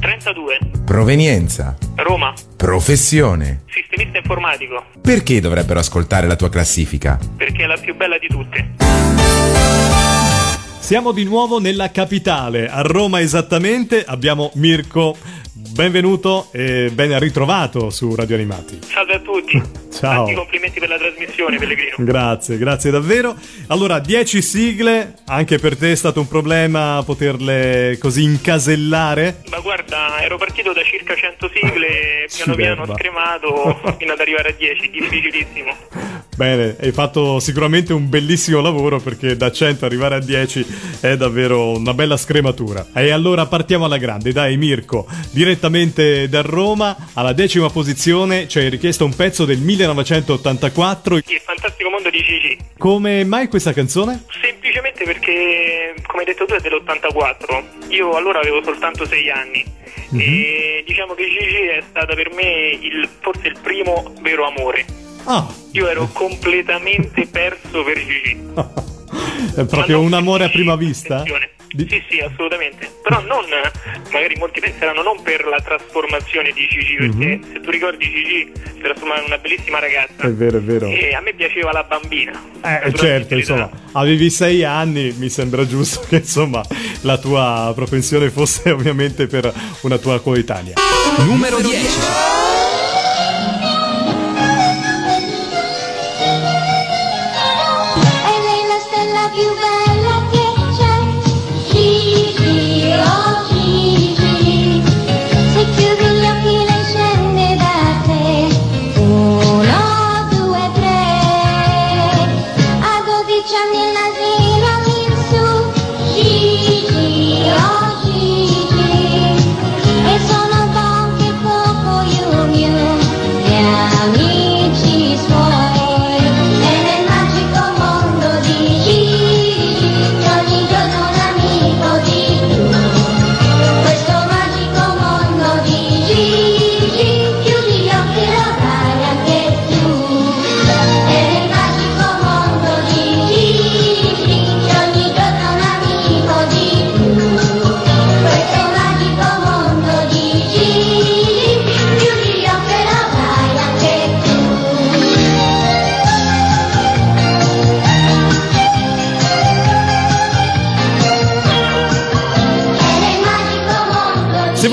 32, provenienza, Roma, professione. sistemista informatico, Perché dovrebbero ascoltare la tua classifica? perché è la più bella di tutte. Siamo di nuovo nella capitale, a Roma esattamente, abbiamo Mirko. Benvenuto e ben ritrovato su Radio Animati. Salve a tutti. Ciao. Tanti complimenti per la trasmissione, Pellegrino. Grazie, grazie davvero. Allora, 10 sigle, anche per te è stato un problema poterle così incasellare? Ma guarda, ero partito da circa 100 sigle, piano piano ho scremato fino ad arrivare a 10, difficilissimo. Bene, hai fatto sicuramente un bellissimo lavoro perché da 100 arrivare a 10 è davvero una bella scrematura. E allora partiamo alla grande, dai Mirko, direttamente da Roma, alla decima posizione ci hai richiesto un pezzo del 1984. Il fantastico mondo di Gigi. Come mai questa canzone? Semplicemente perché, come hai detto tu, è dell'84. Io allora avevo soltanto 6 anni. E diciamo che Gigi è stata per me il- forse il primo vero amore. Ah, Io ero completamente perso per Gigi. è proprio un amore a prima vista? attenzione. Di- Sì, sì, assolutamente. Però non, magari molti penseranno non per la trasformazione di Gigi, perché se tu ricordi Gigi si trasforma in una bellissima ragazza. È vero, è vero. E a me piaceva la bambina. Eh, certo, insomma, avevi sei anni, mi sembra giusto che insomma la tua propensione fosse ovviamente per una tua coetanea. Numero 10.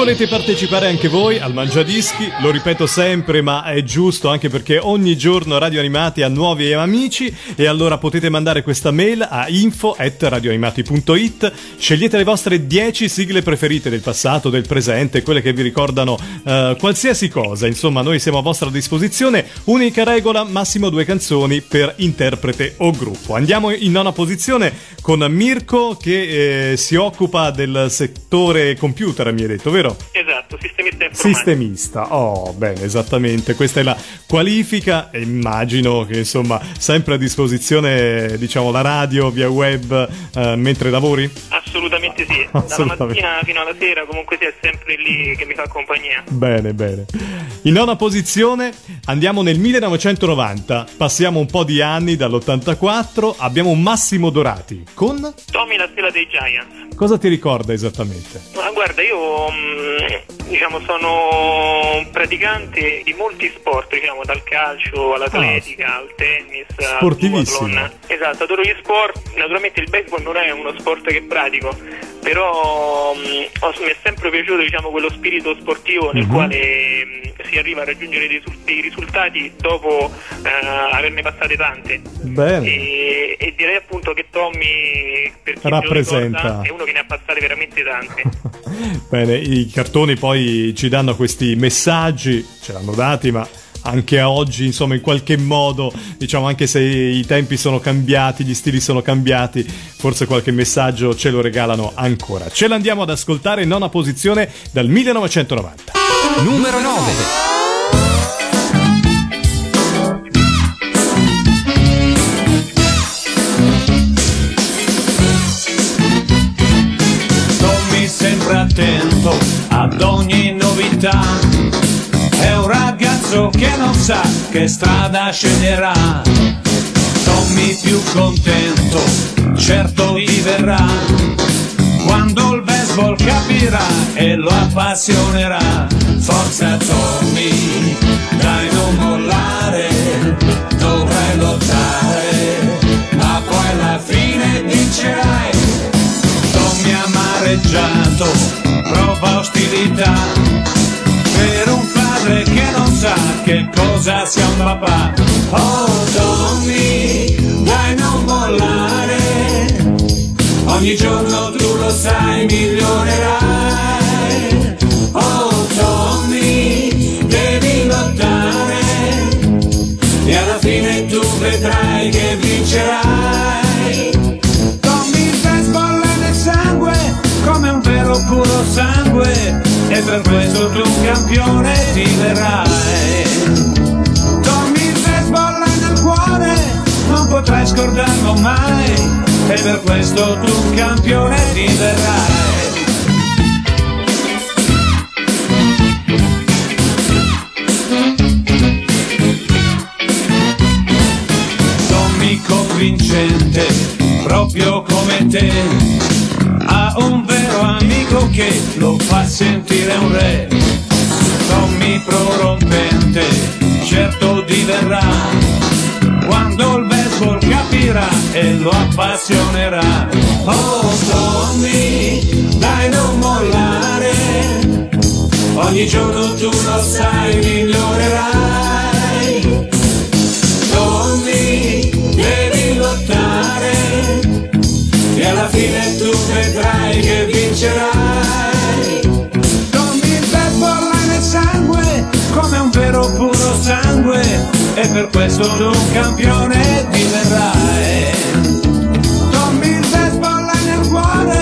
Volete partecipare anche voi al Mangiadischi, lo ripeto sempre, ma è giusto anche perché ogni giorno Radio Animati ha nuovi amici e allora potete mandare questa mail a info@radioanimati.it. Scegliete le vostre 10 sigle preferite del passato, del presente, quelle che vi ricordano eh, qualsiasi cosa. Insomma, noi siamo a vostra disposizione. Unica regola, massimo due canzoni per interprete o gruppo. Andiamo in nona posizione con Mirko che eh, si occupa del settore computer, mi hai detto, vero? Esatto, sistemista informatico. Sistemista, oh bene, esattamente, questa è la qualifica e immagino che insomma sempre a disposizione diciamo la radio via web eh, mentre lavori? Assolutamente sì. Dalla Assolutamente. mattina fino alla sera comunque sia sempre lì che mi fa compagnia. Bene, bene. In nona posizione andiamo nel 1990, passiamo un po' di anni dall'84, abbiamo Massimo Dorati con... Tommy la stella dei Giants. Cosa ti ricorda esattamente? Ma guarda, io mm, diciamo sono un praticante di molti sport, diciamo dal calcio all'atletica, al tennis, al Ah. Esatto, adoro gli sport. Naturalmente il baseball non è uno sport che pratico, però mm, ho- mi è sempre piaciuto diciamo quello spirito sportivo nel quale mm, si arriva a raggiungere dei, dei risultati dopo eh, averne passate tante. Bene. E, e direi appunto che Tommy per chi Rappresenta. ricorda, è uno che ne ha passate veramente tante. Bene, i cartoni poi ci danno questi messaggi, ce l'hanno dati, ma anche a oggi, insomma, in qualche modo, diciamo, anche se i tempi sono cambiati, gli stili sono cambiati, forse qualche messaggio ce lo regalano ancora. Ce l'andiamo ad ascoltare in nona posizione dal 1990. Numero 9. Ad ogni novità. È un ragazzo che non sa che strada sceglierà. Tommy più contento, certo viverà. Quando il baseball capirà e lo appassionerà. Forza Tommy, dai non mollare, dovrai lottare, ma poi alla fine vincerai. Tommy amareggiato, prova ostilità per un padre che non sa che cosa sia un papà. Oh Tommy, dai non mollare, ogni giorno tu lo sai migliorerai. Oh Tommy, devi lottare e alla fine tu vedrai che vincerai. Per questo tu campione diverrai. Tommy il baseball è nel cuore, non potrai scordarlo mai, e per questo tu campione diverrai. Tommy convincente, proprio come te, un vero amico che lo fa sentire un re. Tommy prorompente, certo diverrà, quando il baseball capirà e lo appassionerà. Oh Tommy, dai non mollare, ogni giorno tu lo sai migliorerai. Vedrai che vincerai. Tommy il baseball è nel sangue, come un vero puro sangue, e per questo tu campione diverrai. Tommy baseball è nel cuore,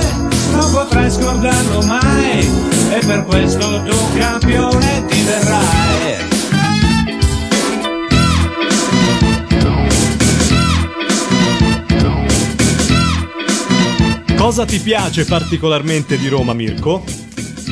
non potrai scordarlo mai, e per questo tu campione diverrai. Cosa ti piace particolarmente di Roma, Mirko?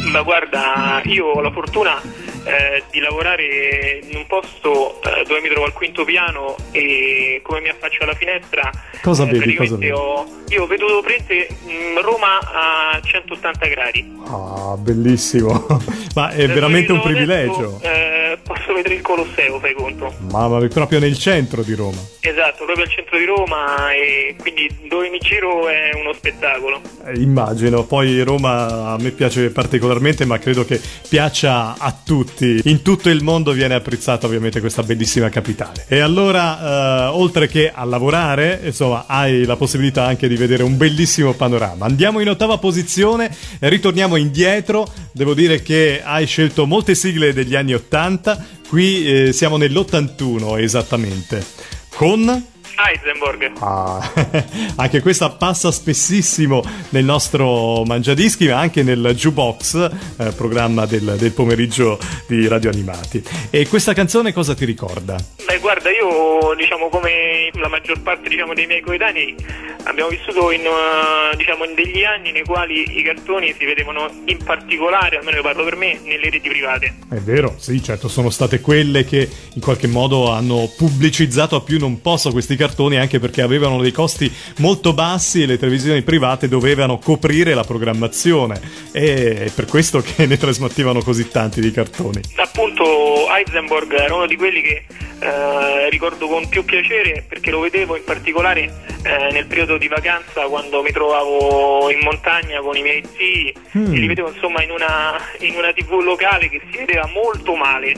Ma guarda, io ho la fortuna eh, di lavorare in un posto eh, dove mi trovo al quinto piano e come mi affaccio alla finestra Cosa eh, vedi, cosa vedi? ho- io vedo praticamente, mh, Roma a 180 gradi. Ah, bellissimo. Ma è Da veramente un privilegio. adesso, eh, posso vedere il Colosseo, fai conto. Mamma mia, proprio nel centro di Roma. Esatto, proprio al centro di Roma e quindi dove mi giro è uno spettacolo. Eh, Immagino, poi Roma a me piace particolarmente, ma credo che piaccia a tutti. In tutto il mondo viene apprezzata ovviamente questa bellissima capitale. E allora, eh, oltre che a lavorare, insomma, hai la possibilità anche di vedere un bellissimo panorama. Andiamo in ottava posizione, ritorniamo indietro. Devo dire che hai scelto molte sigle degli anni 80, qui eh, siamo nell'81 esattamente. Con... Heisenberg. Ah, anche questa passa spessissimo nel nostro Mangiadischi, ma anche nel Jukebox, eh, programma del, del pomeriggio di Radio Animati. E questa canzone cosa ti ricorda? Beh, guarda, io diciamo come la maggior parte diciamo, dei miei coetanei abbiamo vissuto in, eh, diciamo, in degli anni nei quali i cartoni si vedevano in particolare, almeno io parlo per me, nelle reti private. È vero, sì, certo, sono state quelle che in qualche modo hanno pubblicizzato a più non posso questi cartoni, anche perché avevano dei costi molto bassi e le televisioni private dovevano coprire la programmazione. E è per questo che ne trasmettevano così tanti di cartoni. Appunto Heisenberg era uno di quelli che eh, ricordo con più piacere perché lo vedevo in particolare eh, nel periodo di vacanza quando mi trovavo in montagna con i miei zii Mm. e li vedevo insomma in una, in una tv locale che si vedeva molto male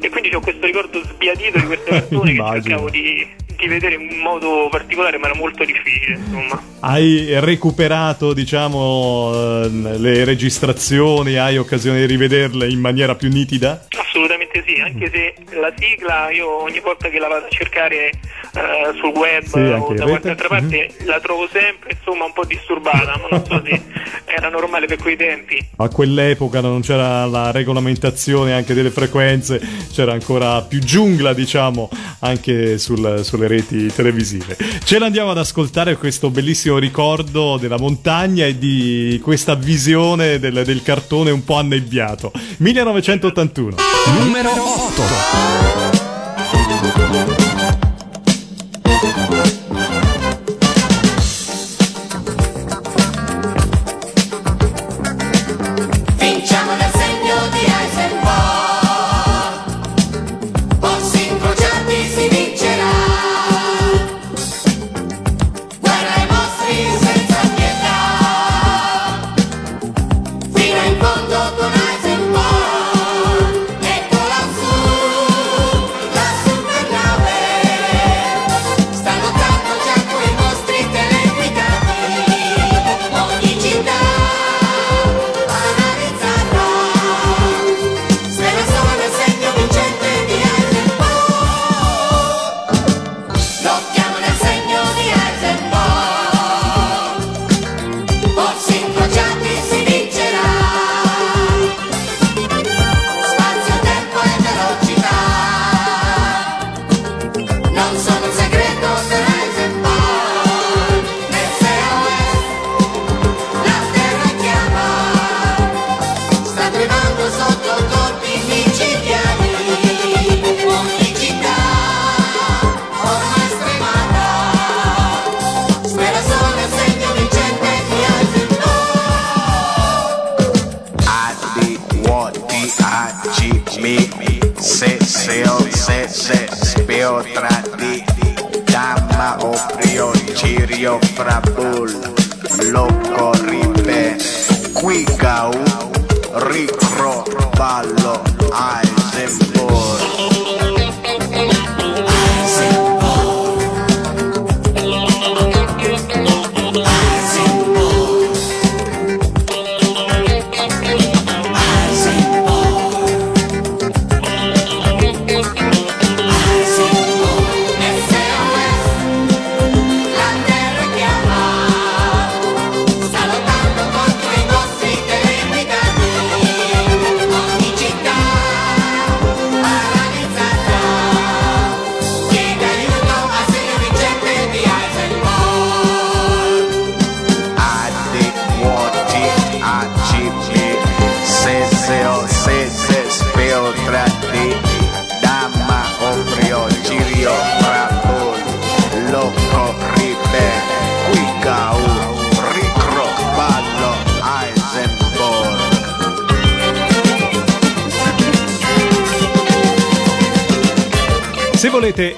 e quindi ho questo ricordo sbiadito di questo cartone che cercavo di, di vedere in modo particolare ma era molto difficile insomma. Hai recuperato, diciamo, eh, le registrazioni, hai occasione di rivederle in maniera più nitida? Assolutamente sì, anche se la sigla io ogni volta che la vado a cercare eh, sul web Sì, o da qualche altra parte la trovo sempre insomma un po' disturbata, ma non so se era normale per quei tempi. A quell'epoca non c'era la regolamentazione anche delle frequenze, c'era ancora più giungla, diciamo, anche sul- sulle reti televisive. Ce l'andiamo ad ascoltare questo bellissimo ricordo della montagna e di questa visione del, del cartone un po' annebbiato. 1981. Numero 8.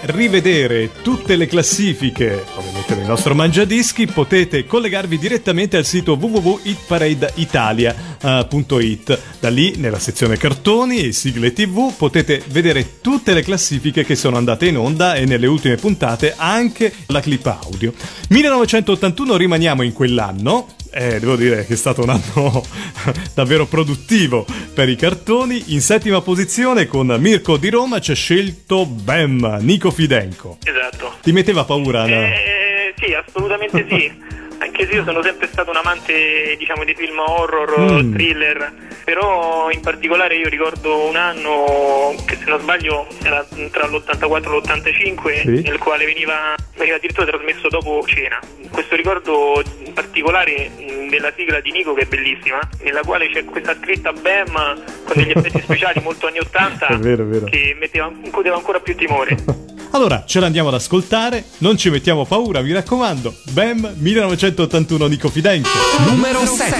Rivedere tutte le classifiche, ovviamente del nostro Mangiadischi, potete collegarvi direttamente al sito www.hitparadeitalia.it. Da lì, nella sezione cartoni e sigle TV, potete vedere tutte le classifiche che sono andate in onda e nelle ultime puntate anche la clip audio. 1981 rimaniamo in quell'anno. Eh, devo dire che è stato un anno davvero produttivo per i cartoni. In settima posizione con Mirko di Roma c'è scelto Bam, Nico Fidenco. Esatto. Ti metteva paura? no? Eh, sì, assolutamente sì. Anche se io sono sempre stato un amante, diciamo, di film horror, Mm. thriller, però in particolare io ricordo un anno che se non sbaglio era tra l'84 e l'85 Sì. nel quale veniva, veniva addirittura trasmesso dopo cena. Questo ricordo in particolare della sigla di Nico che è bellissima, nella quale c'è questa scritta BAM con degli effetti speciali molto anni 80 È vero, è vero. che metteva, incuteva ancora più timore. Allora, ce l'andiamo ad ascoltare, non ci mettiamo paura, mi raccomando. Bam, 1981 Nico Fidenco. Numero 7.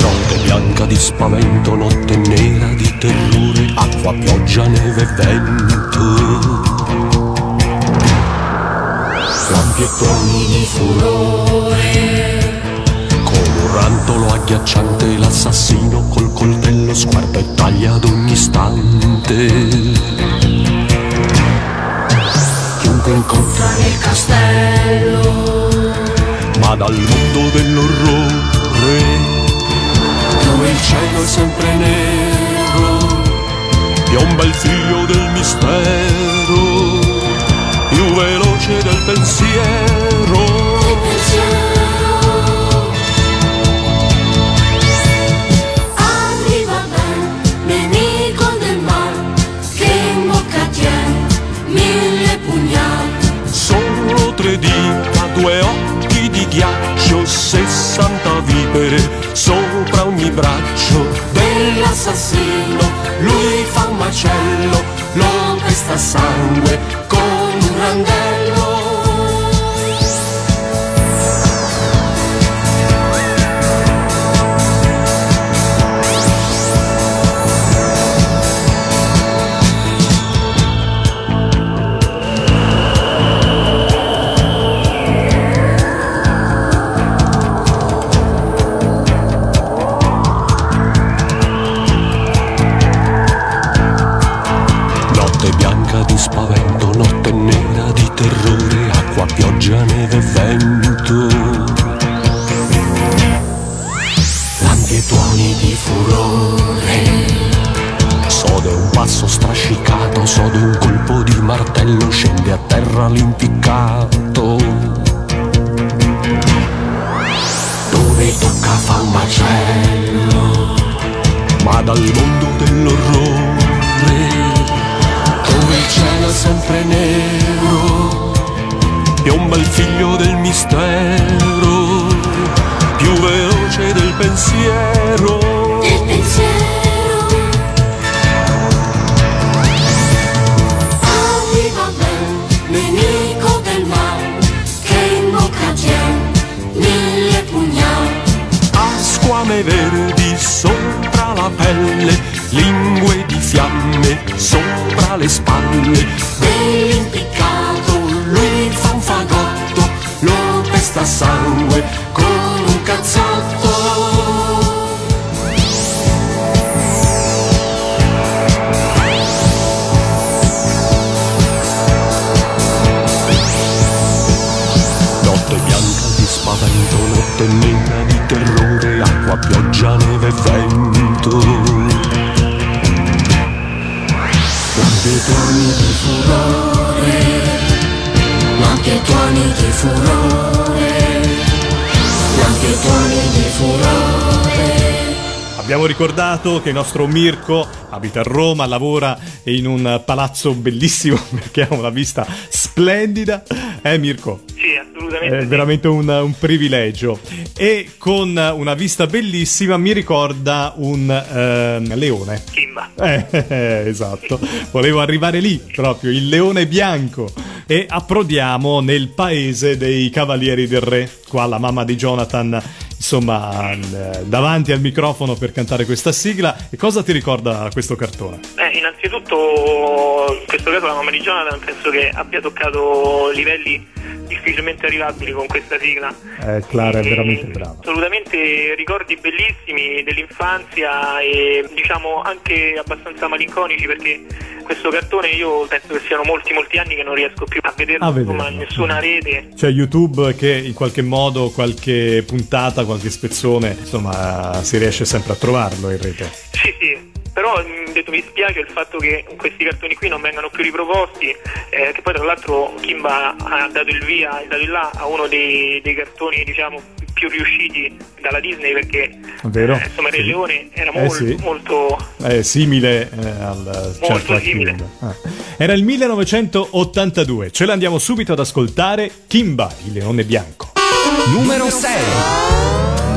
Notte bianca di spavento, notte nera di terrore, acqua, pioggia, neve vento. Furore, come un rantolo agghiacciante, l'assassino col coltello sguarda e taglia ad ogni istante. mago incontra nel castello. Ma dal mondo dell'orrore, dove il cielo è sempre nero, piomba il figlio del mistero, più veloce del pensiero. Arriva ben, nemico del mal, che in bocca tien mille pugnali. Solo tre dita, due occhi di ghiaccio, sessanta vipere sopra ogni braccio dell'assassino. Lui fa un macello, lo pesta sangue ricordato che il nostro Mirko abita a Roma, lavora in un palazzo bellissimo perché ha una vista splendida. Eh Mirko? Assolutamente. È sì. veramente un, un privilegio. E con una vista bellissima mi ricorda un ehm, leone. Kimba. Eh, eh, esatto, volevo arrivare lì proprio, il leone bianco. E approdiamo nel paese dei Cavalieri del Re. Qua la mamma di Jonathan, insomma, eh, davanti al microfono per cantare questa sigla. E cosa ti ricorda questo cartone? Eh, innanzitutto, in questo caso la mamma di Jonathan penso che abbia toccato livelli difficilmente arrivabili con questa sigla. Eh, Clara è E veramente brava. Assolutamente ricordi bellissimi dell'infanzia e diciamo anche abbastanza malinconici perché questo cartone io penso che siano molti molti anni che non riesco più a vederlo, A insomma, vederlo. in nessuna rete. C'è YouTube che in qualche modo, qualche puntata, qualche spezzone, insomma, si riesce sempre a trovarlo in rete. Sì, sì. Però mh, detto, mi spiace il fatto che questi cartoni qui non vengano più riproposti, eh, che poi tra l'altro Kimba ha dato il via, ha dato il là a uno dei, dei cartoni diciamo più riusciti dalla Disney perché Vero? eh, insomma Sì. Re Leone era Eh, molto, sì. molto È simile eh, al certo simile. Ah. Era il 1982. Ce l'andiamo subito ad ascoltare Kimba, il leone bianco. Numero 6.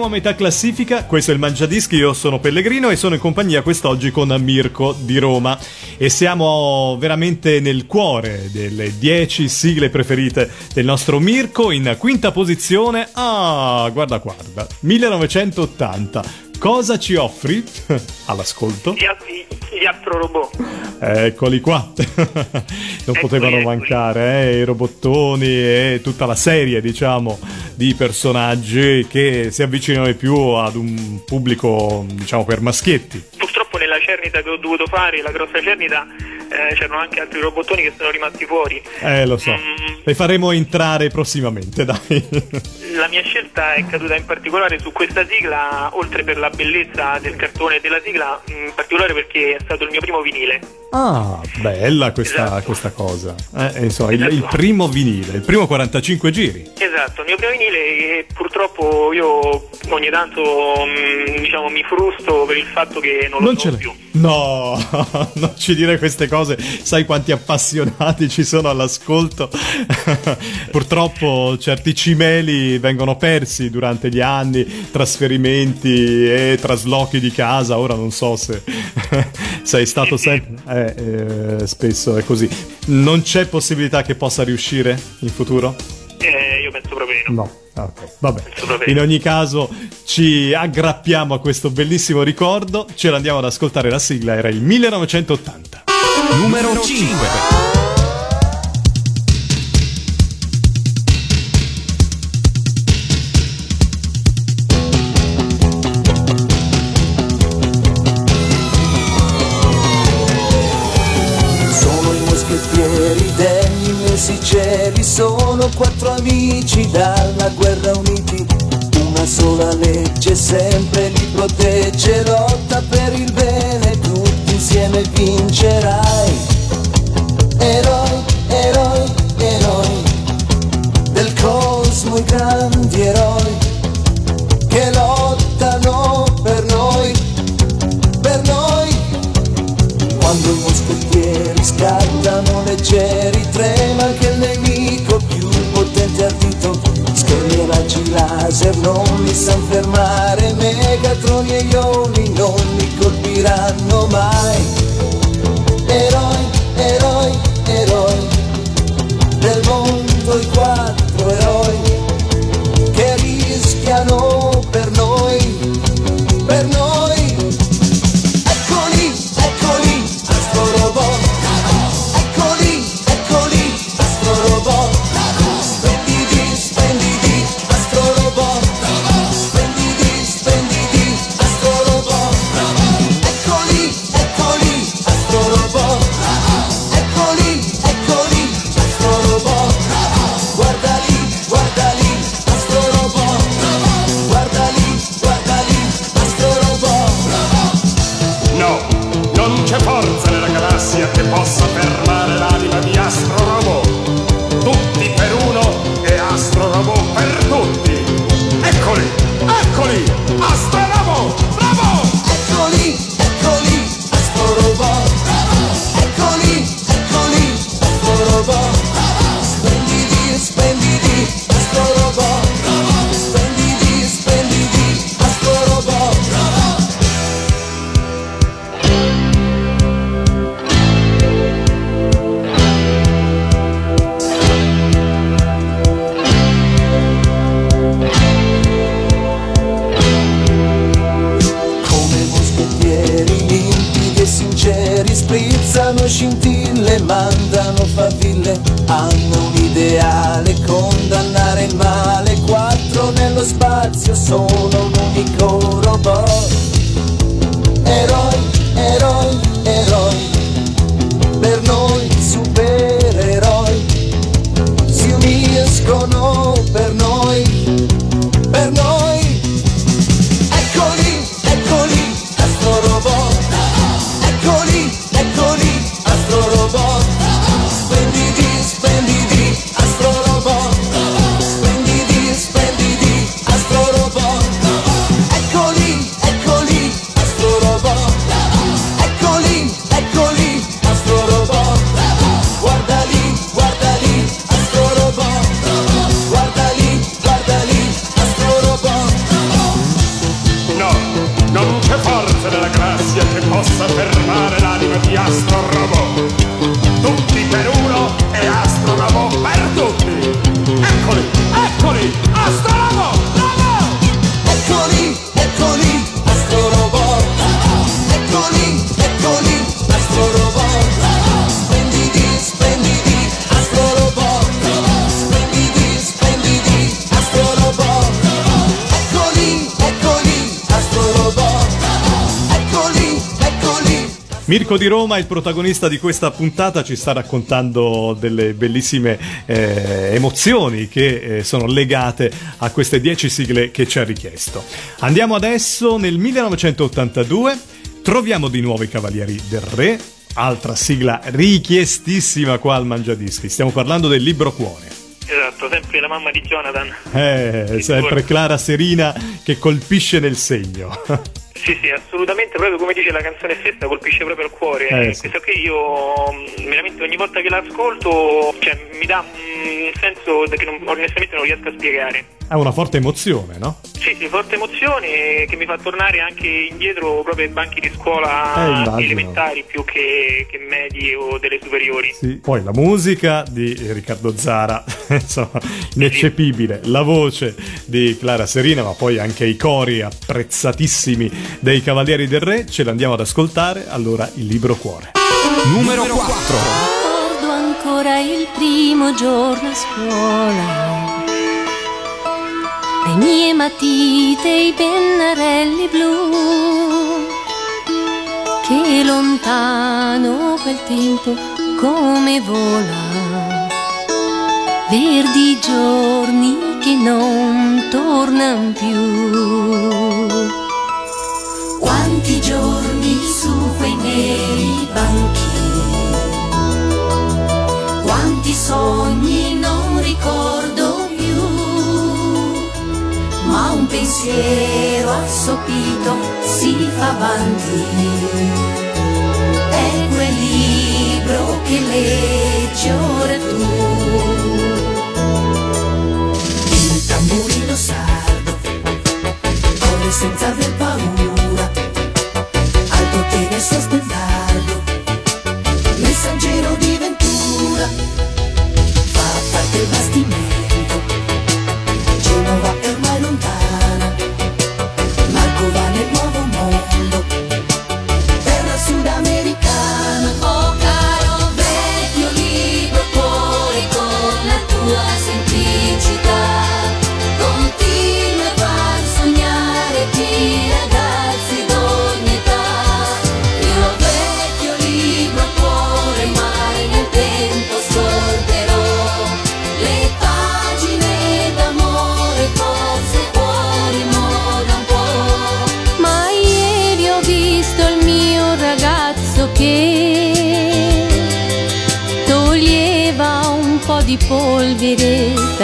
Siamo a metà classifica, questo è il Mangiadischi, io sono Pellegrino e sono in compagnia quest'oggi con Mirko di Roma e siamo veramente nel cuore delle 10 sigle preferite del nostro Mirko in quinta posizione. Ah, guarda guarda, 1980. Cosa ci offri? All'ascolto. Gli, altri- gli Astro Robot. Eccoli qua. non potevano eccoli. mancare, eh, i robottoni e tutta la serie, diciamo, di personaggi che si avvicinano di più ad un pubblico, diciamo, per maschietti. Purtroppo nella cernita che ho dovuto fare, la grossa cernita, eh, c'erano anche altri robottoni che sono rimasti fuori. Eh, lo so. Mm. Le faremo entrare prossimamente, dai. La mia scelta è caduta in particolare su questa sigla, oltre per la bellezza del cartone e della sigla, in particolare perché è stato il mio primo vinile. Ah, bella questa, Esatto. questa cosa. Eh, insomma, il, Esatto. il primo vinile, il primo 45 giri. Esatto, il mio primo vinile e purtroppo io ogni tanto mm, diciamo mi frusto per il fatto che non lo Non so ce l'hai. più. No, non ci dire queste cose. Sai quanti appassionati ci sono all'ascolto. Purtroppo certi cimeli vengono persi durante gli anni, trasferimenti e traslochi di casa. Ora non so se sei stato sempre... Eh, eh, spesso è così. Non c'è possibilità che possa riuscire in futuro? Eh, io penso proprio di no. No. Ah, ok, Vabbè. In ogni caso ci aggrappiamo a questo bellissimo ricordo, ce l'andiamo ad ascoltare la sigla, era il 1980. Numero 5. Mirko di Roma, il protagonista di questa puntata, ci sta raccontando delle bellissime eh, emozioni che eh, sono legate a queste 10 sigle che ci ha richiesto. Andiamo adesso nel 1982, troviamo di nuovo i Cavalieri del Re, altra sigla richiestissima qua al Mangiadischi. Stiamo parlando del Libro Cuore. Esatto, sempre la mamma di Jonathan. Eh, sempre Clara Serina che colpisce nel segno. Sì, sì, assolutamente, proprio come dice la canzone stessa, colpisce proprio il cuore. Eh, sì. Questo qui io mh, veramente ogni volta che l'ascolto cioè, mi dà un senso che non, onestamente non riesco a spiegare. È una forte emozione, no? Sì, sì, forte emozione che mi fa tornare anche indietro proprio ai banchi di Eh, scuola immagino. elementari più che, che medie o delle superiori. Sì. Poi la musica di Riccardo Zara, insomma, ineccepibile. La voce di Clara Serina, ma poi anche i cori apprezzatissimi dei Cavalieri del Re. Ce l'andiamo ad ascoltare. Allora, il libro cuore. Numero 4. Ricordo ancora il primo giorno a scuola. Le mie matite, i pennarelli blu. Che lontano quel tempo come vola. Verdi giorni che non tornano più. Quanti giorni su quei neri banchi quanti sogni non ricordo più, ma un pensiero assopito si fa avanti. È quel libro che leggi ora tu. Il tamburino sardo corre senza aver paura,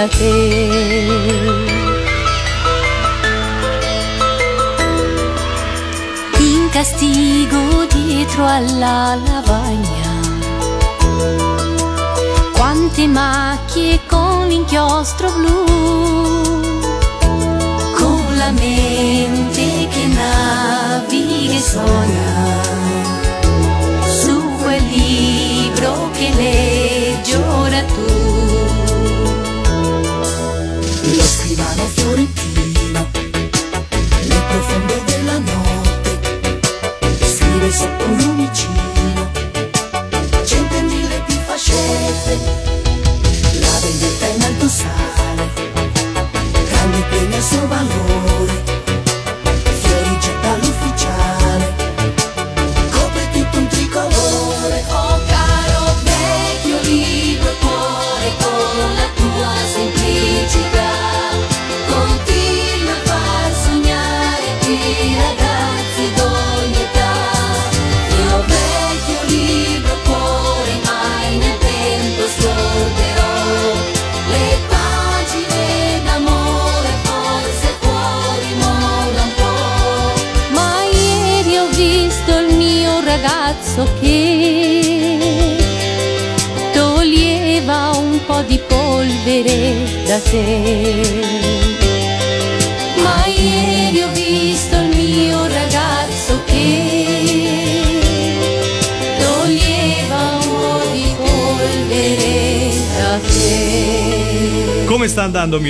te. In castigo dietro alla lavagna, quante macchie con l'inchiostro blu, con la mente che naviga e sogna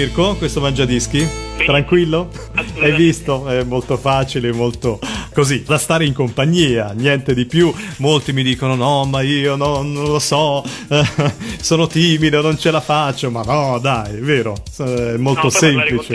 Mirko, questo mangiadischi? Tranquillo? Hai visto? È molto facile, molto così, da stare in compagnia, niente di più. Molti mi dicono no, ma io non, non lo so, sono timido, non ce la faccio, ma no, dai, è vero, è molto no, semplice.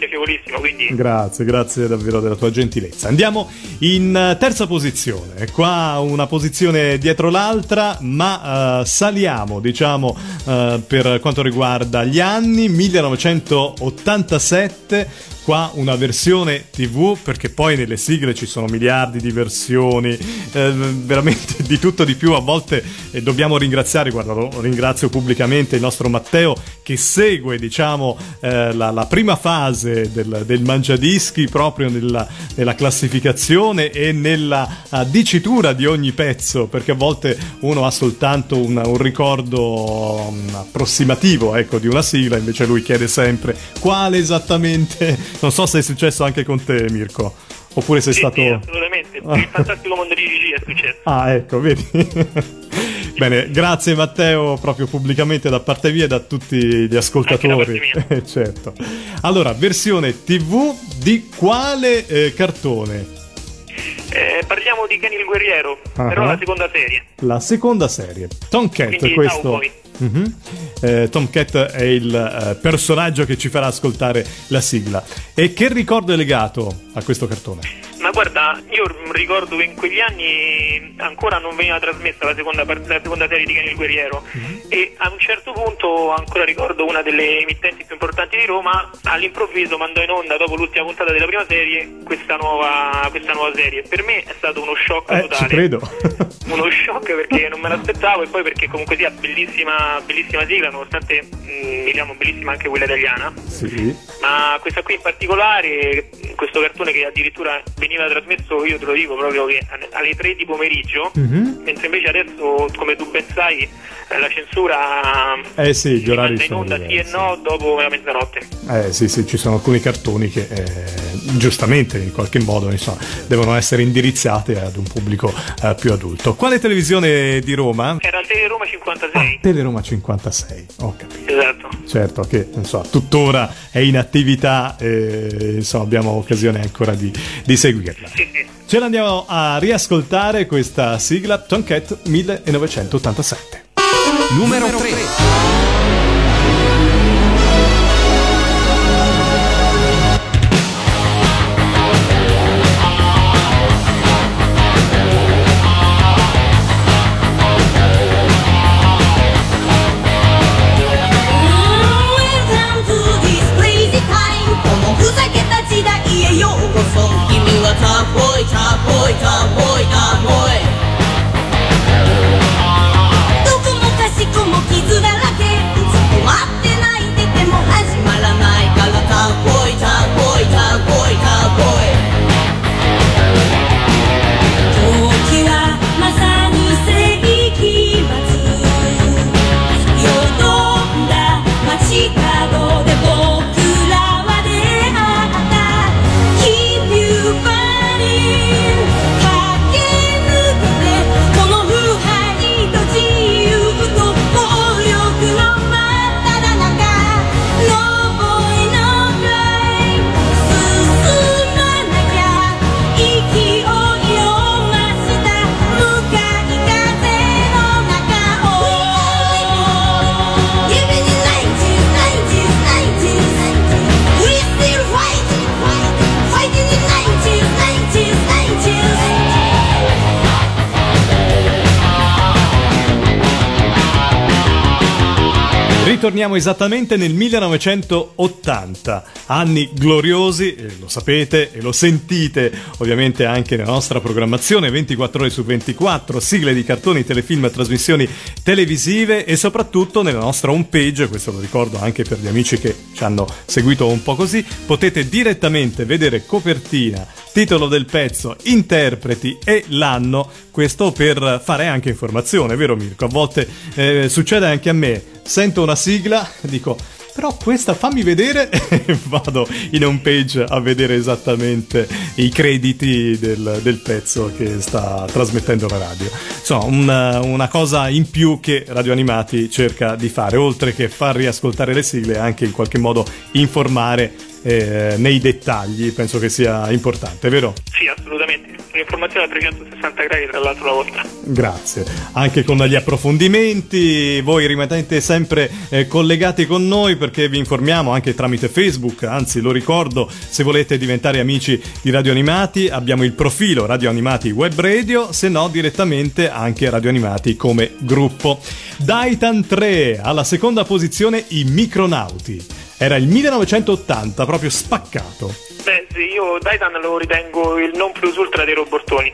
Piacevolissimo, quindi Grazie, grazie davvero della tua gentilezza. Andiamo in eh, terza posizione. Qua una posizione dietro l'altra, ma eh, saliamo, diciamo, eh, per quanto riguarda gli anni 1987. Qua una versione TV, perché poi nelle sigle ci sono miliardi di versioni, eh, veramente di tutto di più. A volte eh, dobbiamo ringraziare, guarda, ringrazio pubblicamente il nostro Matteo che segue, diciamo, eh, la, la prima fase del, del Mangiadischi proprio nella, nella classificazione e nella eh, dicitura di ogni pezzo, perché a volte uno ha soltanto un, un ricordo um, approssimativo ecco, di una sigla, invece lui chiede sempre quale esattamente. Non so se è successo anche con te, Mirko. Oppure sei sì, stato. sì, assolutamente. Per il fantastico mondo di Gigi è successo. Ah, ecco, vedi. Bene, grazie Matteo, proprio pubblicamente da parte mia e da tutti gli ascoltatori. Certo. Allora, versione TV di quale eh, cartone? Eh, parliamo di Kenny il guerriero, però Ah. la seconda serie. La seconda serie. Tomcat, Quindi questo. Cowboy. Mhm. Eh, Tomcat è il eh, personaggio che ci farà ascoltare la sigla. E che ricordo è legato a questo cartone? Ma guarda, io ricordo che in quegli anni ancora non veniva trasmessa la seconda, la seconda serie di il Guerriero e a un certo punto ancora ricordo una delle emittenti più importanti di Roma all'improvviso mandò in onda dopo l'ultima puntata della prima serie questa nuova, questa nuova serie. Per me è stato uno shock Eh, totale. credo. Uno shock perché non me l'aspettavo e poi perché comunque sia bellissima, bellissima sigla, nonostante mh, diciamo bellissima anche quella italiana. sì. Ma questa qui in particolare, questo cartone che addirittura veniva trasmesso, io te lo dico proprio che alle 3 di pomeriggio, Mhm. mentre invece adesso, come tu ben sai, eh, la censura Eh sì, gli orari in sono onda sì e no dopo la mezzanotte. Eh sì, sì, ci sono alcuni cartoni che eh, giustamente in qualche modo insomma, devono essere indirizzati ad un pubblico eh, più adulto. Quale televisione di Roma? Era Tele Roma 56. Teleroma 56, ho capito. Esatto. Certo che insomma, tuttora è in attività e insomma, abbiamo occasione ancora di, di seguirla. Ce l'andiamo a riascoltare questa sigla Tomcat 1987. Numero 3. Ritorniamo esattamente nel 1980, anni gloriosi, e lo sapete e lo sentite ovviamente anche nella nostra programmazione 24 ore su 24, sigle di cartoni, telefilm, trasmissioni televisive e soprattutto nella nostra homepage, questo lo ricordo anche per gli amici che ci hanno seguito un po' così, potete direttamente vedere copertina, titolo del pezzo, interpreti e l'anno, questo per fare anche informazione, vero Mirko? A volte eh, succede anche a me, sento una sigla, dico però questa fammi vedere e vado in home page a vedere esattamente i crediti del, del pezzo che sta trasmettendo la radio. Insomma, una, una cosa in più che Radio Animati cerca di fare, oltre che far riascoltare le sigle, anche in qualche modo informare eh, nei dettagli, penso che sia importante, vero? Sì, assolutamente. Un'informazione a 360 gradi tra l'altro la vostra. Grazie. Anche con gli approfondimenti, voi rimanete sempre eh, collegati con noi perché vi informiamo anche tramite Facebook, anzi lo ricordo, se volete diventare amici di Radio Animati abbiamo il profilo Radio Animati Web Radio, se no direttamente anche Radio Animati come gruppo. Daitan 3 alla seconda posizione i Micronauti. Era il 1980, proprio spaccato. Beh, sì, io Titan lo ritengo il non plus ultra dei robottoni.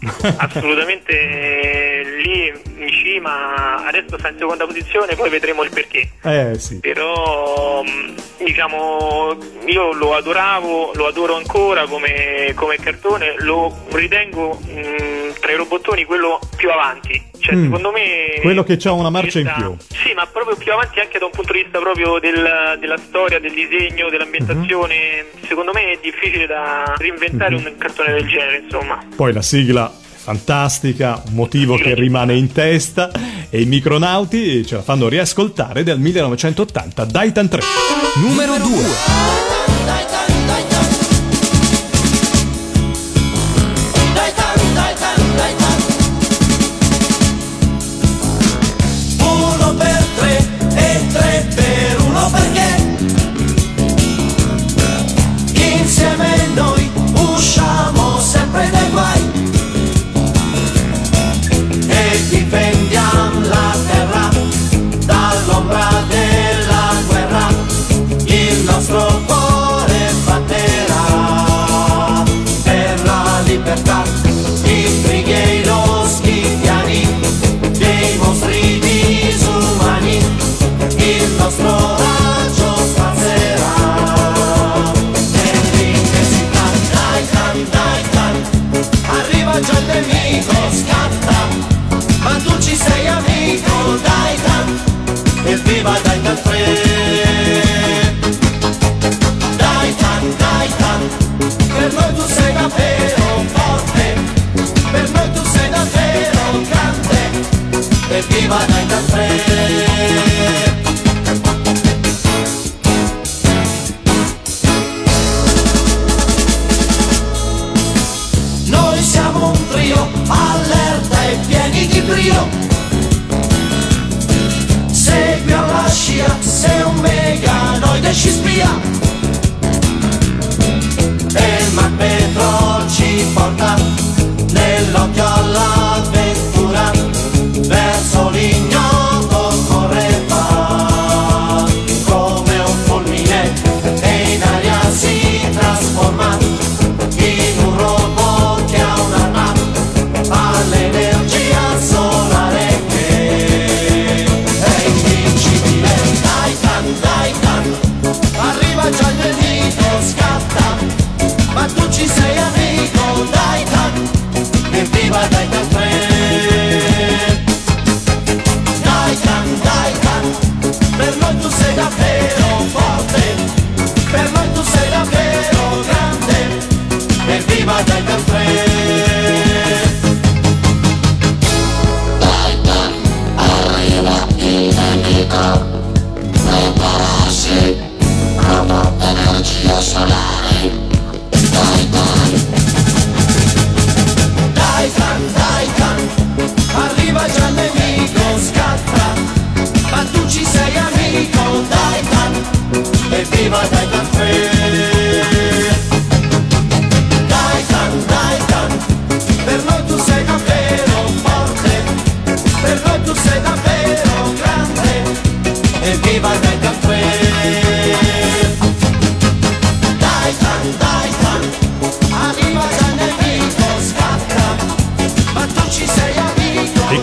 Assolutamente lì in cima, adesso sta in seconda posizione, poi vedremo il perché. Eh sì. Però mh, diciamo io lo adoravo, lo adoro ancora come, come cartone, lo ritengo mh, tra i robottoni quello più avanti. Cioè, Mm. secondo me. Quello che c'ha una marcia in questa- più. Sì, ma proprio più avanti anche da un punto di vista proprio del- della storia, del disegno, dell'ambientazione. Mhm. Secondo me è difficile da reinventare un cartone del genere, insomma. Poi la sigla fantastica, un motivo che rimane in testa e i micronauti ce la fanno riascoltare dal 1980, Daitan 3. Numero 2.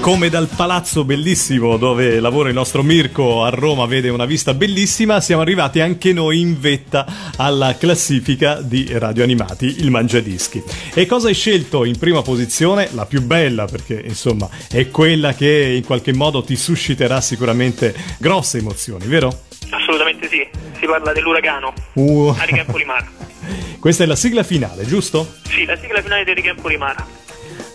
Come dal palazzo bellissimo dove lavora il nostro Mirko a Roma vede una vista bellissima, siamo arrivati anche noi in vetta alla classifica di Radio Animati, il Mangiadischi. E cosa hai scelto in prima posizione? La più bella, perché insomma è quella che in qualche modo ti susciterà sicuramente grosse emozioni, vero? Assolutamente sì, si parla dell'uragano. Uh. Hurricane Polimara. Questa è la sigla finale, giusto? Sì, la sigla finale di Hurricane Polimara.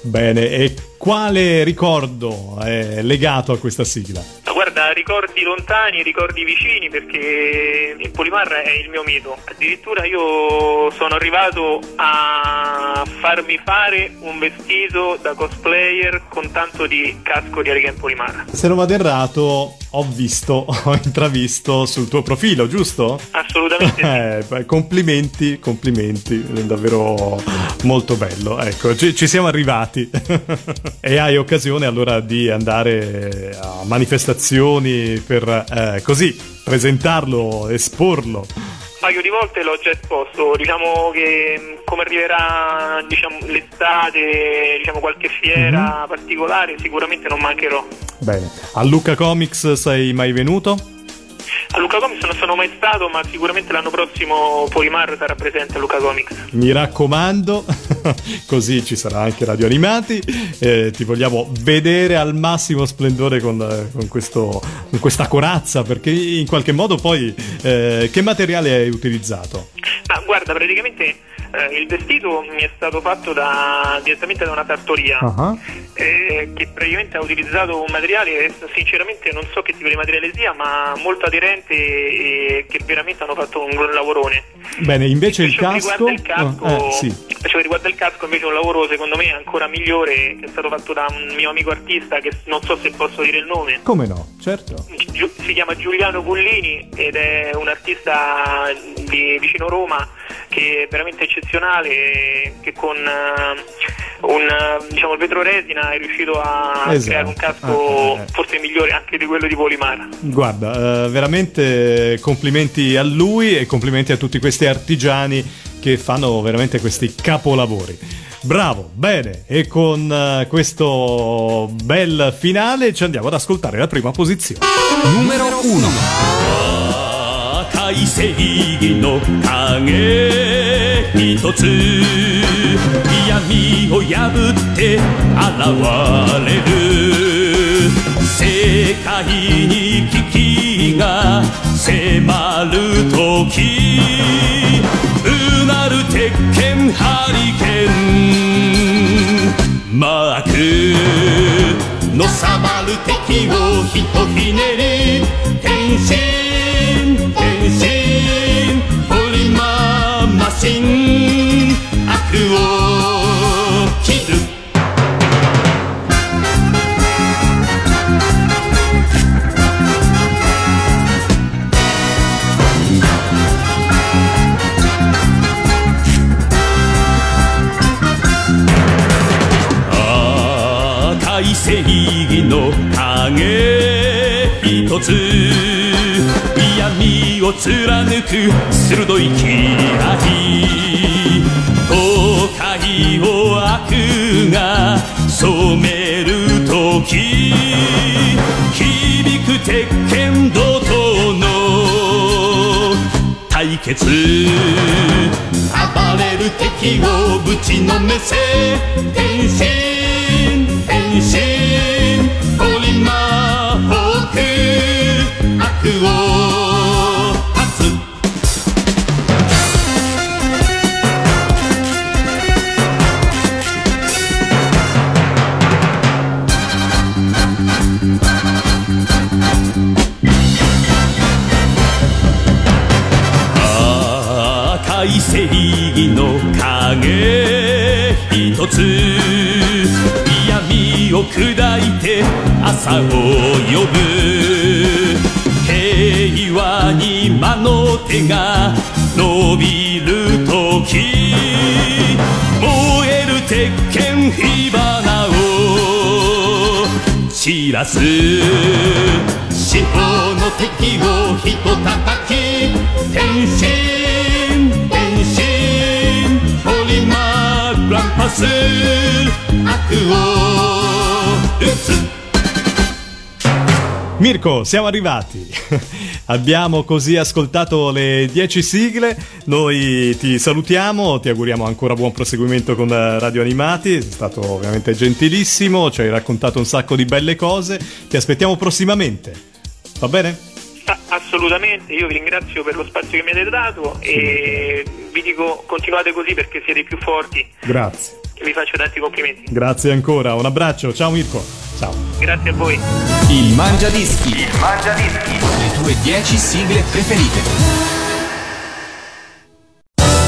Bene, e quale ricordo è legato a questa sigla? Ma guarda, ricordi lontani, ricordi vicini, perché il Polimar è il mio mito. Addirittura io sono arrivato a farmi fare un vestito da cosplayer con tanto di casco di Hurricane Polimar. Se non vado errato, ho visto, ho intravisto sul tuo profilo, giusto? Assolutamente sì. Eh, complimenti, complimenti, è davvero molto bello. Ecco, ci, ci siamo arrivati. e hai occasione allora di andare a manifestazioni per eh, così presentarlo, esporlo. Un paio di volte l'ho già esposto, diciamo che mh, come arriverà diciamo, l'estate, diciamo qualche fiera particolare, sicuramente non mancherò. Bene, a Luca Comics sei mai venuto? A Luca Comics non sono mai stato, ma sicuramente l'anno prossimo Polimar sarà presente a Luca Comics. Mi raccomando, così ci sarà anche Radio Animati. eh, ti vogliamo vedere al massimo splendore con, eh, con questo- con questa corazza, perché in qualche modo poi eh, che materiale hai utilizzato? Ma guarda, praticamente eh, il vestito mi è stato fatto da- direttamente da una sartoria. Ah. eh, che praticamente ha utilizzato un materiale, eh, sinceramente non so che tipo di materiale sia, ma molto aderente e che veramente hanno fatto un gran lavorone. Bene, invece il casco. il casco, eh, sì. per ciò che riguarda il casco invece un lavoro secondo me ancora migliore che è stato fatto da un mio amico artista che non so se posso dire il nome. Come no? Certo. Giu- si chiama Giuliano Pullini ed è un artista di vicino Roma che è veramente eccezionale che con eh, un eh, diciamo il vetro resina è riuscito a Esatto. creare un casco Ah, eh, forse migliore anche di quello di Polimara. Guarda, eh, veramente complimenti a lui e complimenti a tutti questi artigiani che fanno veramente questi capolavori. Bravo, bene, e con questo bel finale ci andiamo ad ascoltare la prima posizione. Numero 1. 赤い正義の影一つ闇を破って現れる。世界に危機が迫る時。うなる鉄拳ハリケーン。マークのさばる敵をひとひねり。一つ闇を貫く鋭い気合誤解を悪が染める時。響く鉄拳怒涛の対決。暴れる敵をぶちのめせ。変身い正義の影。一つ闇を砕いて朝を呼ぶ。平和に魔の手が伸びる時。燃える鉄拳火花を散らす。四方の敵をひと叩き変身 Mirko, siamo arrivati. Abbiamo così ascoltato le 10 sigle. Noi ti salutiamo, ti auguriamo ancora buon proseguimento con Radio Animati. È stato veramente gentilissimo, ci hai raccontato un sacco di belle cose. Ti aspettiamo prossimamente. Va bene? Assolutamente, io vi ringrazio per lo spazio che mi avete dato e vi dico continuate così perché siete i più forti Grazie. e vi faccio tanti complimenti. Grazie ancora. Un abbraccio. Ciao Mirko. Ciao. Grazie a voi. Il Mangia Dischi. Il Mangia Dischi. Le tue 10 sigle preferite.